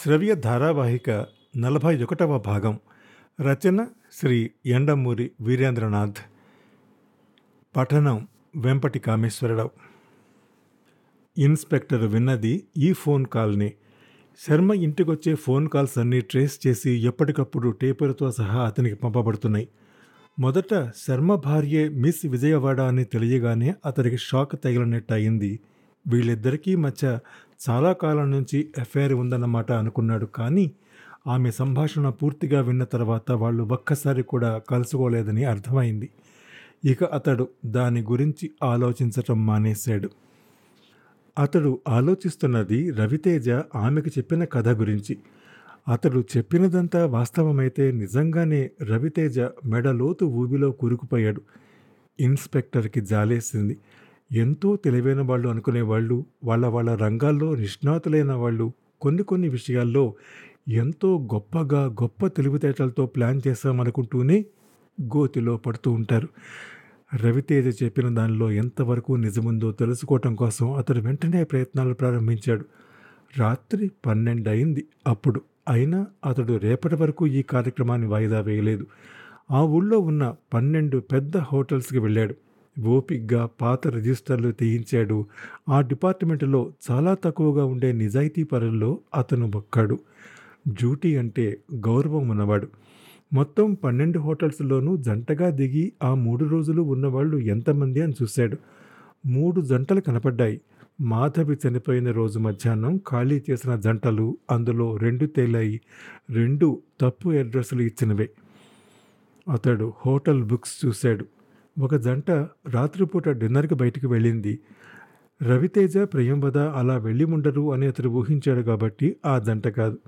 శ్రవ్య ధారావాహిక నలభై ఒకటవ భాగం. రచన శ్రీ ఎండమూరి వీరేంద్రనాథ్. పఠనం వెంపటి కామేశ్వరరావు ఇన్స్పెక్టర్ విన్నది ఈ ఫోన్ కాల్ని. శర్మ ఇంటికొచ్చే ఫోన్ కాల్స్ అన్నీ ట్రేస్ చేసి ఎప్పటికప్పుడు టేపర్తో సహా అతనికి పంపబడుతున్నాయి. మొదట శర్మ భార్యే మిస్ విజయవాడ అని తెలియగానే అతడికి షాక్ తగిలినట్టు అయింది వీళ్ళిద్దరికీ మధ్య చాలా కాలం నుంచి ఎఫ్ఐఆర్ ఉందన్నమాట అనుకున్నాడు. కానీ ఆమె సంభాషణ పూర్తిగా విన్న తర్వాత వాళ్ళు ఒక్కసారి కూడా కలుసుకోలేదని అర్థమైంది. ఇక అతడు దాని గురించి ఆలోచించటం మానేశాడు. అతడు ఆలోచిస్తున్నది రవితేజ ఆమెకు చెప్పిన కథ గురించి. అతడు చెప్పినదంతా వాస్తవమైతే నిజంగానే రవితేజ మెడలోతు ఊబిలో కూరుకుపోయాడు. ఇన్స్పెక్టర్కి జాలేసింది. ఎంతో తెలివైన వాళ్ళు అనుకునేవాళ్ళు వాళ్ళ వాళ్ళ రంగాల్లో నిష్ణాతులైన వాళ్ళు కొన్ని కొన్ని విషయాల్లో ఎంతో గొప్పగా గొప్ప తెలివితేటలతో ప్లాన్ చేశామనుకుంటూనే గోతిలో పడుతూ ఉంటారు. రవితేజ చెప్పిన దానిలో ఎంతవరకు నిజముందో తెలుసుకోవటం కోసం అతడు వెంటనే ప్రయత్నాలు ప్రారంభించాడు. రాత్రి పన్నెండు అయింది అప్పుడు. అయినా అతడు రేపటి వరకు ఈ కార్యక్రమాన్ని వాయిదా వేయలేదు. ఆ ఊళ్ళో ఉన్న పన్నెండు పెద్ద హోటల్స్కి వెళ్ళాడు. ఓపిగ్గా పాత రిజిస్టర్లు తీయించాడు. ఆ డిపార్ట్మెంట్లో చాలా తక్కువగా ఉండే నిజాయితీ పరుల్లో అతను ఒక్కడు. డ్యూటీ అంటే గౌరవం ఉన్నవాడు. మొత్తం పన్నెండు హోటల్స్లోనూ జంటగా దిగి ఆ మూడు రోజులు ఉన్నవాళ్ళు ఎంతమంది అని చూశాడు. మూడు జంటలు కనపడ్డాయి. మాధవి చనిపోయిన రోజు మధ్యాహ్నం ఖాళీ చేసిన జంటలు అందులో రెండు తేలాయి. రెండు తప్పు అడ్రస్లు ఇచ్చినవే. అతడు హోటల్ బుక్స్ చూశాడు. ఒక జంట రాత్రిపూట డిన్నర్కి బయటికి వెళ్ళింది. రవితేజ ప్రియంవద అలా వెళ్ళి ఉండరు అని అతడు ఊహించాడు కాబట్టి ఆ జంట కాదు.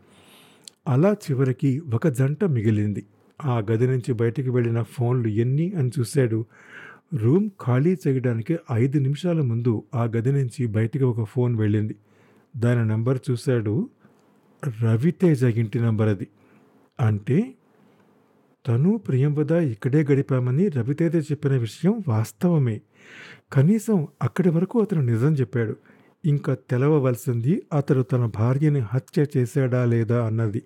అలా చివరికి ఒక జంట మిగిలింది. ఆ గది నుంచి బయటికి వెళ్ళిన ఫోన్లు ఎన్ని అని చూశాడు. రూమ్ ఖాళీ చేయడానికి ఐదు నిమిషాల ముందు ఆ గది నుంచి బయటికి ఒక ఫోన్ వెళ్ళింది. దాని నెంబర్ చూశాడు రవితేజ ఇంటి నంబర్ అది. అంటే తను ప్రియంవద ఇక్కడే గడిపామని రవితేజ చెప్పిన విషయం వాస్తవమే. కనీసం అక్కడి వరకు అతను నిజం చెప్పాడు. ఇంకా తెలవవలసింది అతడు తన భార్యని హత్య చేశాడా లేదా అన్నది.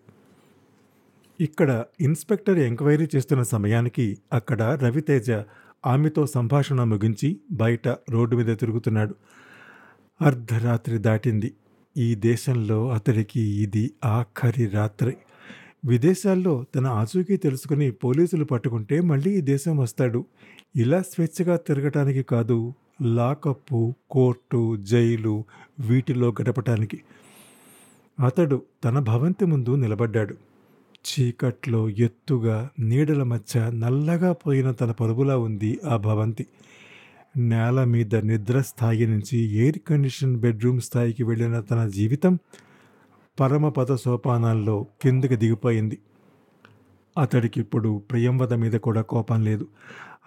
ఇక్కడ ఇన్స్పెక్టర్ ఎంక్వైరీ చేస్తున్న సమయానికి అక్కడ రవితేజ ఆమెతో సంభాషణ ముగించి బయట రోడ్డు మీద తిరుగుతున్నాడు. అర్ధరాత్రి దాటింది. ఈ దేశంలో అతడికి ఇది ఆఖరి రాత్రి. విదేశాల్లో తన ఆచూకీ తెలుసుకుని పోలీసులు పట్టుకుంటే మళ్ళీ ఈ దేశం వస్తాడు. ఇలా స్వేచ్ఛగా తిరగటానికి కాదు లాకప్పు కోర్టు జైలు వీటిలో గడపటానికి. అతడు తన భవంతి ముందు నిలబడ్డాడు. చీకట్లో ఎత్తుగా నీడల మధ్య నల్లగా పోయిన తన పరుగులా ఉంది ఆ భవంతి. నేల మీద నిద్ర స్థాయి నుంచి ఎయిర్ కండిషన్ బెడ్రూమ్ స్థాయికి వెళ్ళిన తన జీవితం పరమపద సోపానాల్లో కిందకి దిగిపోయింది. అతడికి ఇప్పుడు ప్రియంవద మీద కూడా కోపం లేదు.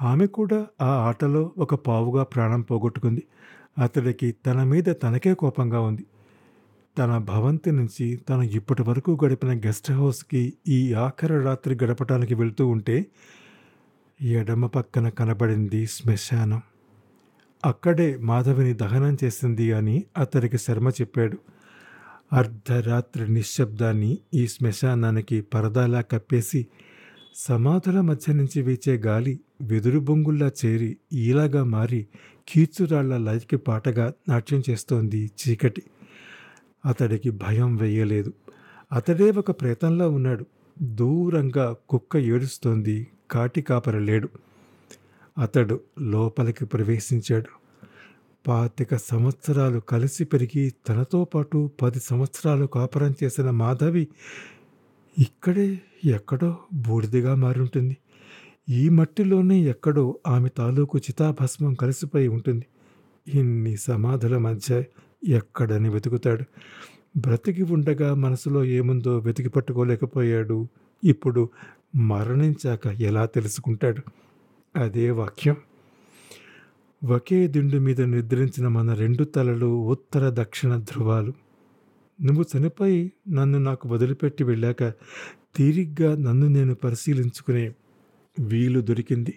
ఆమె కూడా ఆ ఆటలో ఒక పావుగా ప్రాణం పోగొట్టుకుంది. అతడికి తన మీద తనకే కోపంగా ఉంది. తన భవంతి నుంచి తను ఇప్పటి వరకు గడిపిన గెస్ట్ హౌస్కి ఈ ఆఖరి రాత్రి గడపటానికి వెళ్తూ ఉంటే ఎడమ పక్కన కనబడింది శ్మశానం. అక్కడే మాధవిని దహనం చేసింది అని అతడికి శర్మ చెప్పాడు. అర్ధరాత్రి నిశ్శబ్దాన్ని ఈ శ్మశానానికి పరదాలా కప్పేసి సమాధుల మధ్య నుంచి వీచే గాలి వెదురు బొంగుల్లా చేరి ఈలాగా మారి కీచురాళ్ళ లయకి పాటగా నాట్యం చేస్తోంది చీకటి. అతడికి భయం వేయలేదు. అతడే ఒక ప్రేతంలా ఉన్నాడు. దూరంగా కుక్క ఏడుస్తోంది. కాటి కాపర లేడు అతడు లోపలికి ప్రవేశించాడు. పాతిక సంవత్సరాలు కలిసి పెరిగి తనతో పాటు పది సంవత్సరాలు కాపురం చేసిన మాధవి ఇక్కడే ఎక్కడో బూడిదిగా మారుంటుంది. ఈ మట్టిలోనే ఎక్కడో ఆమె తాలూకు చితాభస్మం కలిసిపోయి ఉంటుంది. ఇన్ని సమాధుల మధ్య ఎక్కడని వెతుకుతాడు. బ్రతికి ఉండగా మనసులో ఏముందో వెతికి పట్టుకోలేకపోయాడు. ఇప్పుడు మరణించాక ఎలా తెలుసుకుంటాడు? అదే వాక్యం. ఒకే దిండు మీద నిద్రించిన మన రెండు తలలు ఉత్తర దక్షిణ ధ్రువాలు. నువ్వు చనిపోయి నన్ను నాకు వదిలిపెట్టి వెళ్ళాక తీరిగ్గా నన్ను నేను పరిశీలించుకునే వీలు దొరికింది.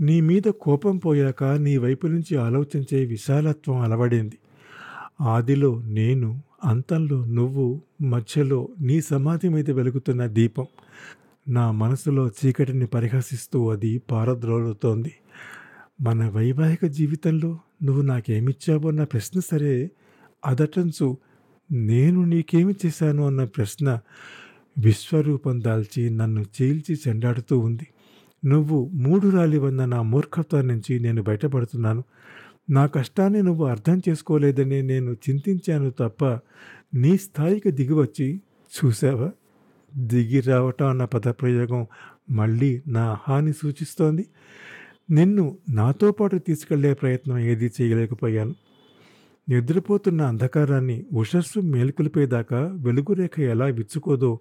నీ మీద కోపం పోయాక నీ వైపు నుంచి ఆలోచించే విశాలత్వం అలవడింది. ఆదిలో నేను అంతంలో నువ్వు మధ్యలో నీ సమాధి మీద వెలుగుతున్న దీపం. నా మనసులో చీకటిని పరిహసిస్తూ అది పారద్రోలుతోంది. మన వైవాహిక జీవితంలో నువ్వు నాకేమిచ్చావు అన్న ప్రశ్న సరే అదటంచు నేను నీకేమి చేశాను అన్న ప్రశ్న విశ్వరూపం దాల్చి నన్ను చీల్చి చెండాడుతూ ఉంది. నువ్వు మూడు రాలివన్న నా మూర్ఖత్వం నుంచి నేను బయటపడుతున్నాను. నా కష్టాన్ని నువ్వు అర్థం చేసుకోలేదని నేను చింతించాను తప్ప నీ స్థాయికి దిగివచ్చి చూసావా దిగి రావటం అన్న పదప్రయోగం మళ్ళీ నా హాని సూచిస్తోంది. నిన్ను నాతో పాటు తీసుకెళ్ళే ప్రయత్నం ఏదీ చేయలేకపోయాను. నిద్రపోతున్న అంధకారాన్ని ఉషస్సు మేల్కొలిపేదాకా వెలుగురేఖ ఎలా విచ్చుకోదో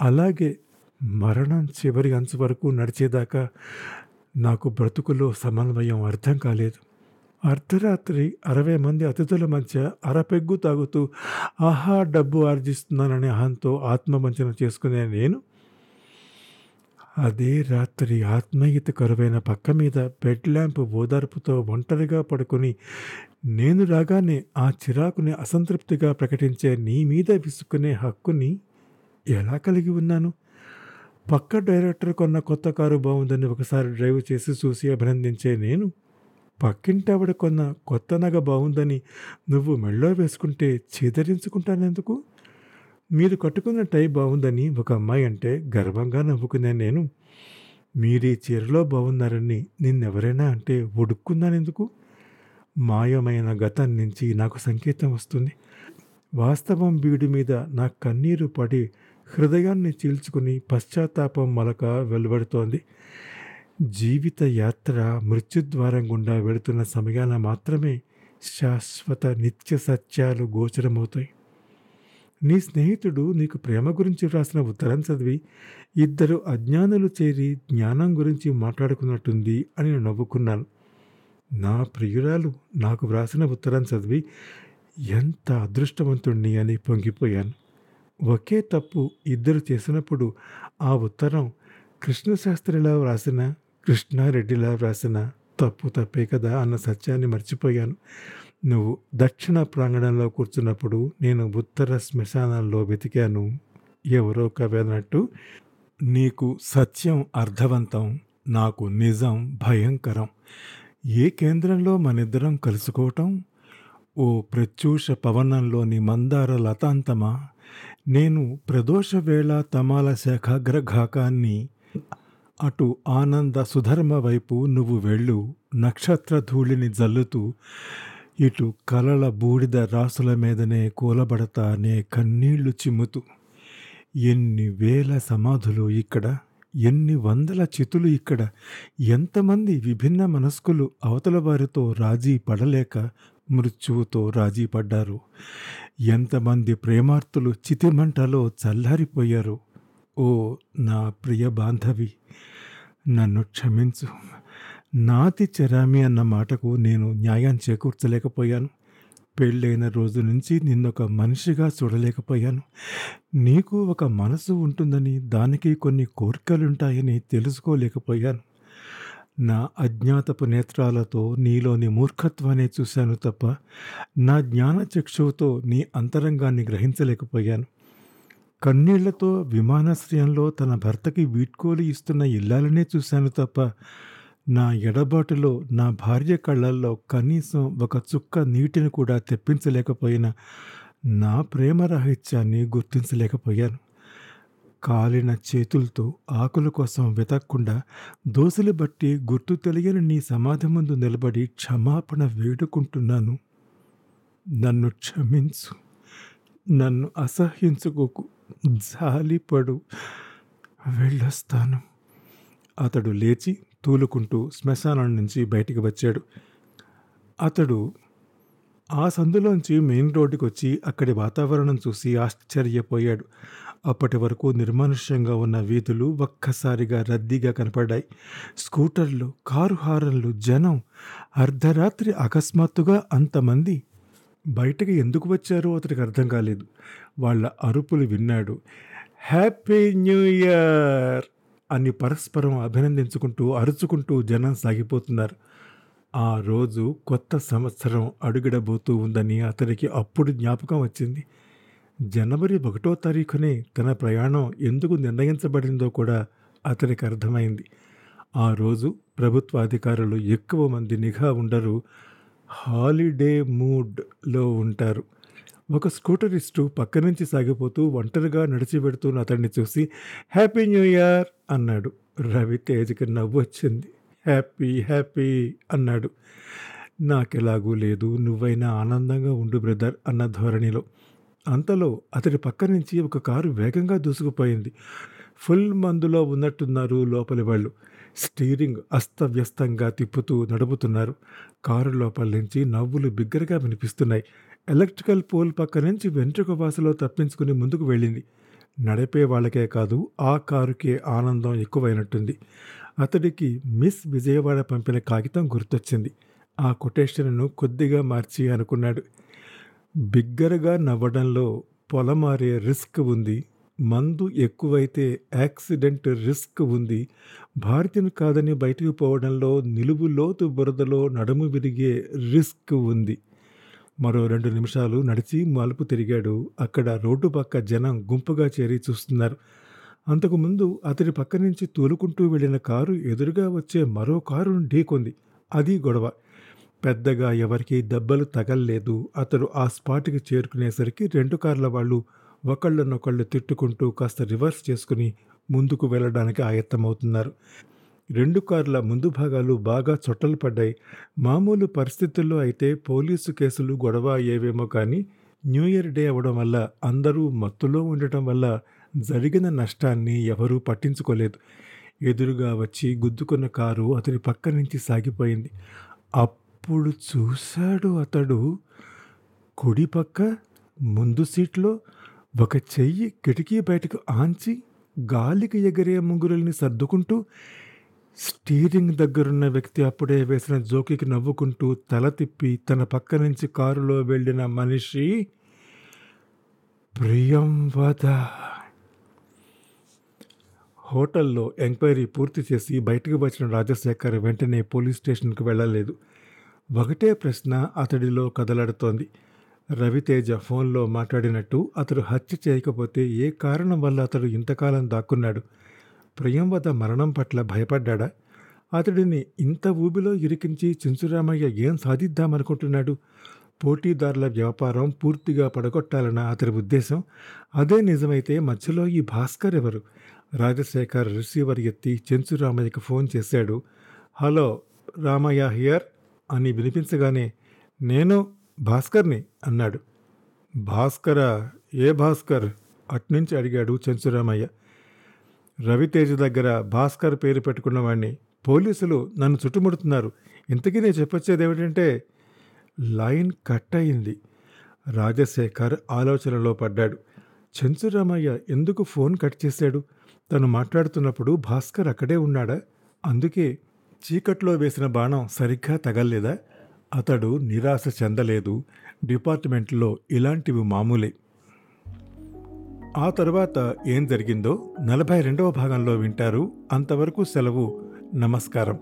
అలాగే మరణం చివరి అంచు వరకు నడిచేదాకా నాకు బ్రతుకులో సమన్వయం అర్థం కాలేదు. అర్ధరాత్రి అరవై మంది అతిథుల మధ్య అరపెగ్గు తాగుతూ ఆహా డబ్బు ఆర్జిస్తున్నాననే అహంతో ఆత్మవంచన చేసుకునే నేను అదే రాత్రి ఆత్మీయత కరువైన పక్క మీద బెడ్ ల్యాంప్ ఓదార్పుతో ఒంటరిగా పడుకుని నేను రాగానే ఆ చిరాకుని అసంతృప్తిగా ప్రకటించే నీ మీద విసుకునే హక్కుని ఎలా కలిగి ఉన్నాను? పక్క డైరెక్టర్ కొన్న కొత్త కారు బాగుందని ఒకసారి డ్రైవ్ చేసి చూసి అభినందించే నేను పక్కింటావిడ కొన్న కొత్త నగ బాగుందని నువ్వు మెళ్ళో వేసుకుంటే చేదరించుకుంటానెందుకు? మీరు కట్టుకున్న టై బాగుందని ఒక అమ్మాయి అంటే గర్వంగా నవ్వుకునే నేను. మీరీ చీరలో బాగున్నారని నిన్నెవరైనా అంటే ఒడుక్కున్నానెందుకు మాయమైన గతం నుంచి నాకు సంకేతం వస్తుంది. వాస్తవం బీడి మీద నా కన్నీరు పడి హృదయాన్ని చీల్చుకుని పశ్చాత్తాపం మలక వెలువడుతోంది. జీవిత యాత్ర మృత్యుద్వారం గుండా వెళుతున్న సమయాన మాత్రమే శాశ్వత నిత్య సత్యాలు గోచరమవుతాయి. నీ స్నేహితుడు నీకు ప్రేమ గురించి వ్రాసిన ఉత్తరం చదివి ఇద్దరు అజ్ఞానులు చేరి జ్ఞానం గురించి మాట్లాడుకున్నట్టుంది అని నేను నవ్వుకున్నాను. నా ప్రియురాలు నాకు వ్రాసిన ఉత్తరం చదివి ఎంత అదృష్టవంతుణ్ణి అని పొంగిపోయాను. ఒకే తప్పు ఇద్దరు చేసినప్పుడు ఆ ఉత్తరం కృష్ణశాస్త్రిలా వ్రాసిన కృష్ణారెడ్డిలా వ్రాసిన తప్పు తప్పే కదా అన్న సత్యాన్ని మర్చిపోయాను. నువ్వు దక్షిణ ప్రాంగణంలో కూర్చున్నప్పుడు నేను ఉత్తర శ్మశానంలో వెతికాను. ఎవరో కవేదనట్టు నీకు సత్యం అర్థవంతం నాకు నిజం భయంకరం. ఏ కేంద్రంలో మనిద్దరం కలుసుకోవటం? ఓ ప్రత్యూష పవనంలోని మందార లతాంతమా? నేను ప్రదోష వేళ తమాల శాఖాగ్రఘాకాన్ని అటు ఆనంద సుధర్మ వైపు నువ్వు వెళ్ళు నక్షత్ర ధూళిని జల్లుతూ ఇటు కలల బూడిద రాసుల మీదనే కూలబడతానే కన్నీళ్ళు చిమ్ముతూ ఎన్ని వేల సమాధులు ఇక్కడ ఎన్ని వందల చితులు ఇక్కడ ఎంతమంది విభిన్న మనస్కులు అవతల వారితో రాజీ పడలేక మృత్యువుతో రాజీ పడ్డారు. ఎంతమంది ప్రేమార్తులు చితిమంటలో చల్లారిపోయారు. ఓ నా ప్రియ బాంధవి నన్ను క్షమించు. నాతి చరామి అన్న మాటకు నేను న్యాయం చేకూర్చలేకపోయాను. పెళ్ళైన రోజు నుంచి నిన్నొక మనిషిగా చూడలేకపోయాను. నీకు ఒక మనసు ఉంటుందని దానికి కొన్ని కోరికలుంటాయని తెలుసుకోలేకపోయాను. నా అజ్ఞాతపు నేత్రాలతో నీలోని మూర్ఖత్వాన్ని చూశాను తప్ప నా జ్ఞాన చక్షువుతో నీ అంతరంగాన్ని గ్రహించలేకపోయాను. కన్నీళ్ళతో విమానాశ్రయంలో తన భర్తకి వీడ్కోలు ఇస్తున్న ఇల్లాలనే చూశాను తప్ప నా ఎడబాటులో నా భార్య కళ్ళల్లో కనీసం ఒక చుక్క నీటిని కూడా తెప్పించలేకపోయిన నా ప్రేమ రాహిత్యాన్ని గుర్తించలేకపోయాను. కాలిన చేతులతో ఆకుల కోసం వెతక్కుండా దోశలు బట్టి గుర్తు తెలియని నీ సమాధి ముందు నిలబడి క్షమాపణ వేడుకుంటున్నాను. నన్ను క్షమించు. నన్ను అసహ్యించుకోకు. జాలిపడు. వెళ్ళొస్తాను. అతడు లేచి తూలుకుంటూ శ్మశానం నుంచి బయటికి వచ్చాడు. అతడు ఆ సందులోంచి మెయిన్ రోడ్డుకి వచ్చి అక్కడి వాతావరణం చూసి ఆశ్చర్యపోయాడు. అప్పటి వరకు నిర్మానుష్యంగా ఉన్న వీధులు ఒక్కసారిగా రద్దీగా కనపడ్డాయి. స్కూటర్లు కారు హారన్లు జనం అర్ధరాత్రి అకస్మాత్తుగా అంతమంది బయటకు ఎందుకు వచ్చారో అతడికి అర్థం కాలేదు. వాళ్ళ అరుపులు విన్నాడు. Happy new year! అని పరస్పరం అభినందించుకుంటూ అరుచుకుంటూ జనం సాగిపోతున్నారు. ఆ రోజు కొత్త సంవత్సరం అడుగిడబోతూ ఉందని అతనికి అప్పుడు జ్ఞాపకం వచ్చింది. జనవరి ఒకటో తారీఖునే తన ప్రయాణం ఎందుకు నిర్ణయించబడిందో కూడా అతనికి అర్థమైంది. ఆ రోజు ప్రభుత్వ అధికారులు ఎక్కువ మంది నిఘా ఉండరు హాలిడే మూడ్లో ఉంటారు. ఒక స్కూటరిస్టు పక్క నుంచి సాగిపోతూ ఒంటరిగా నడిచి పెడుతున్న అతన్ని చూసి హ్యాపీ న్యూ ఇయర్ అన్నాడు. రవితేజకి నవ్వు వచ్చింది. హ్యాపీ హ్యాపీ అన్నాడు. నాకెలాగూ లేదు. నువ్వైనా ఆనందంగా ఉండు బ్రదర్ అన్న ధోరణిలో. అంతలో అతడి పక్క నుంచి ఒక కారు వేగంగా దూసుకుపోయింది. ఫుల్ మందులో ఉన్నట్టున్నారు లోపలి వాళ్ళు. స్టీరింగ్ అస్తవ్యస్తంగా తిప్పుతూ నడుపుతున్నారు. కారు లోపల నుంచి నవ్వులు బిగ్గరగా వినిపిస్తున్నాయి. ఎలక్ట్రికల్ పోల్ పక్క నుంచి వెంట్రుక వాసలో తప్పించుకుని ముందుకు వెళ్ళింది. నడిపే వాళ్ళకే కాదు ఆ కారుకే ఆనందం ఎక్కువైనట్టుంది. అతడికి మిస్ విజయవాడ పంపిన కాగితం గుర్తొచ్చింది. ఆ కొటేషన్ను కొద్దిగా మార్చి అనుకున్నాడు. బిగ్గరగా నవ్వడంలో పొలమారే రిస్క్ ఉంది. మందు ఎక్కువైతే యాక్సిడెంట్ రిస్క్ ఉంది. భారతిని కాదని బయటికి పోవడంలో నిలువు లోతు బురదలో నడుము విరిగే రిస్క్ ఉంది. మరో రెండు నిమిషాలు నడిచి మలుపు తిరిగాడు. అక్కడ రోడ్డు పక్క జనం గుంపుగా చేరి చూస్తున్నారు. అంతకుముందు అతడి పక్క నుంచి తోలుకుంటూ వెళ్ళిన కారు ఎదురుగా వచ్చే మరో కారును ఢీకొంది అది గొడవ. పెద్దగా ఎవరికీ దెబ్బలు తగల్లేదు. అతడు ఆ స్పాట్కి చేరుకునేసరికి రెండు కార్ల వాళ్ళు ఒకళ్ళనొకళ్ళు తిట్టుకుంటూ కాస్త రివర్స్ చేసుకుని ముందుకు వెళ్ళడానికి ఆయత్తమవుతున్నారు. రెండు కార్ల ముందు భాగాలు బాగా చొట్టలు పడ్డాయి. మామూలు పరిస్థితుల్లో అయితే పోలీసు కేసులు గొడవ అయ్యేవేమో కానీ న్యూ ఇయర్ డే అవ్వడం వల్ల అందరూ మత్తులో ఉండటం వల్ల జరిగిన నష్టాన్ని ఎవరూ పట్టించుకోలేదు. ఎదురుగా వచ్చి గుద్దుకున్న కారు అతని పక్క నుంచి సాగిపోయింది. అప్పుడు చూశాడు అతడు కుడి పక్క ముందు సీట్లో ఒక చెయ్యి కిటికీ బయటకు ఆంచి గాలికి ఎగిరే ముంగురుల్ని సర్దుకుంటూ స్టీరింగ్ దగ్గరున్న వ్యక్తి అప్పుడే వేసిన జోకికి నవ్వుకుంటూ తల తిప్పి తన పక్క నుంచి కారులో వెళ్ళిన మనిషి ప్రియంవద హోటల్లో ఎంక్వైరీ పూర్తి చేసి బయటకు వచ్చిన రాజశేఖర్ వెంటనే పోలీస్ స్టేషన్కి వెళ్ళలేదు. ఒకటే ప్రశ్న అతడిలో కదలాడుతోంది. రవితేజ ఫోన్లో మాట్లాడినట్టు అతడు హత్య చేయకపోతే ఏ కారణం వల్ల అతడు ఇంతకాలం దాక్కున్నాడు? ప్రియంవద మరణం పట్ల భయపడ్డా అతడిని ఇంత ఊబిలో ఇరికించి చించురామయ్య ఏం సాధిద్దామనుకుంటున్నాడు? పోటీదారుల వ్యాపారం పూర్తిగా పడగొట్టాలన్న అతడి ఉద్దేశం? అదే నిజమైతే మధ్యలో ఈ భాస్కర్ ఎవరు? రాజశేఖర్ రిసీవర్ ఎత్తి చెంచురామయ్యకు ఫోన్ చేశాడు. హలో రామయ్య హియర్ అని వినిపించగానే నేను భాస్కర్ని అన్నాడు. భాస్కరా? ఏ భాస్కర్? అట్నుంచి అడిగాడు చెంచురామయ్య. రవితేజ దగ్గర భాస్కర్ పేరు పెట్టుకున్నవాణ్ణి పోలీసులు నన్ను చుట్టుముడుతున్నారు. ఇంతకీ నేను చెప్పొచ్చేది ఏమిటంటే లైన్ కట్ అయింది. రాజశేఖర్ ఆలోచనలో పడ్డాడు. చెంచురామయ్య ఎందుకు ఫోన్ కట్ చేశాడు? తను మాట్లాడుతున్నప్పుడు భాస్కర్ అక్కడే ఉన్నాడా? అందుకే చీకట్లో వేసిన బాణం సరిగ్గా తగల్లేదా? అతడు నిరాశ చెందలేదు. డిపార్ట్మెంట్లో ఇలాంటివి మామూలే. ఆ తర్వాత ఏం జరిగిందో నలభై రెండవ భాగంలో వింటారు. అంతవరకు సెలవు. నమస్కారం.